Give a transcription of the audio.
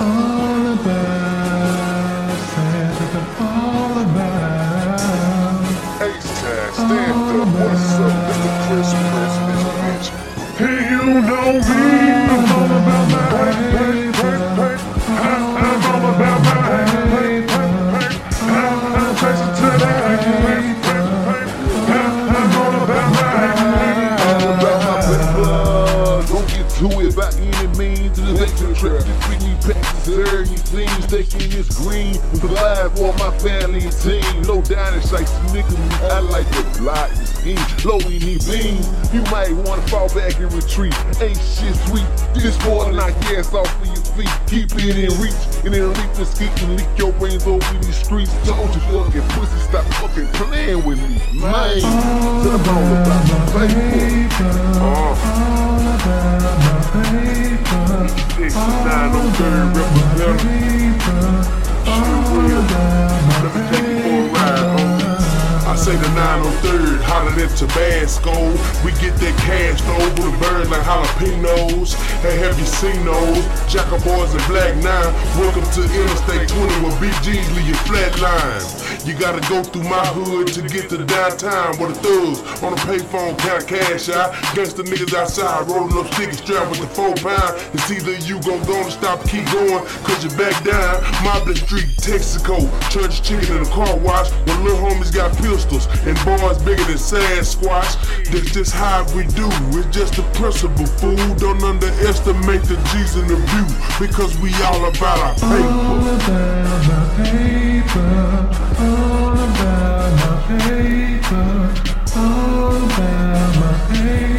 all about, said that I'm all about. H-Town, stand up, what's up? Mr. Chris Chris, bitch. Hey, you know me, I'm all about my paper. I'm all about my paper. All about All to it by any means. To the vacant trap, just bring me packs, dirty things. Taking this green, provide for my family and team. Low down and sights, nigga. I like the block and scheme. Low in the beam. You might wanna fall back and retreat. Ain't shit sweet. This more than I gas off of your feet. Keep it in reach. And then leap the skeet and leak your brains over these streets. Told you fucking pussy, stop fucking playing with me. Man, tell them all about my paper. Uh. This is 903 representative. Let say the 903rd, hollering at Tabasco. We get that cash with the birds like jalapenos. Hey, have you seen those? Jacker Boys and Black Nine. Welcome to Interstate 20 where BG's leave you flatline. You gotta go through my hood to get to downtown where the thugs on the payphone count cash out. Gangsta niggas outside rolling up sticky strap with the four pound. It's either you gon' go and stop, keep going, cause you back down. Moblin Street, Texaco, church chicken in the car wash. When little homies got pistols and boys bigger than Sasquatch. That's just how we do. It's just the principle, fool. Don't underestimate the G's in the view because we all about our paper. All about my paper, all about my paper, all about my paper,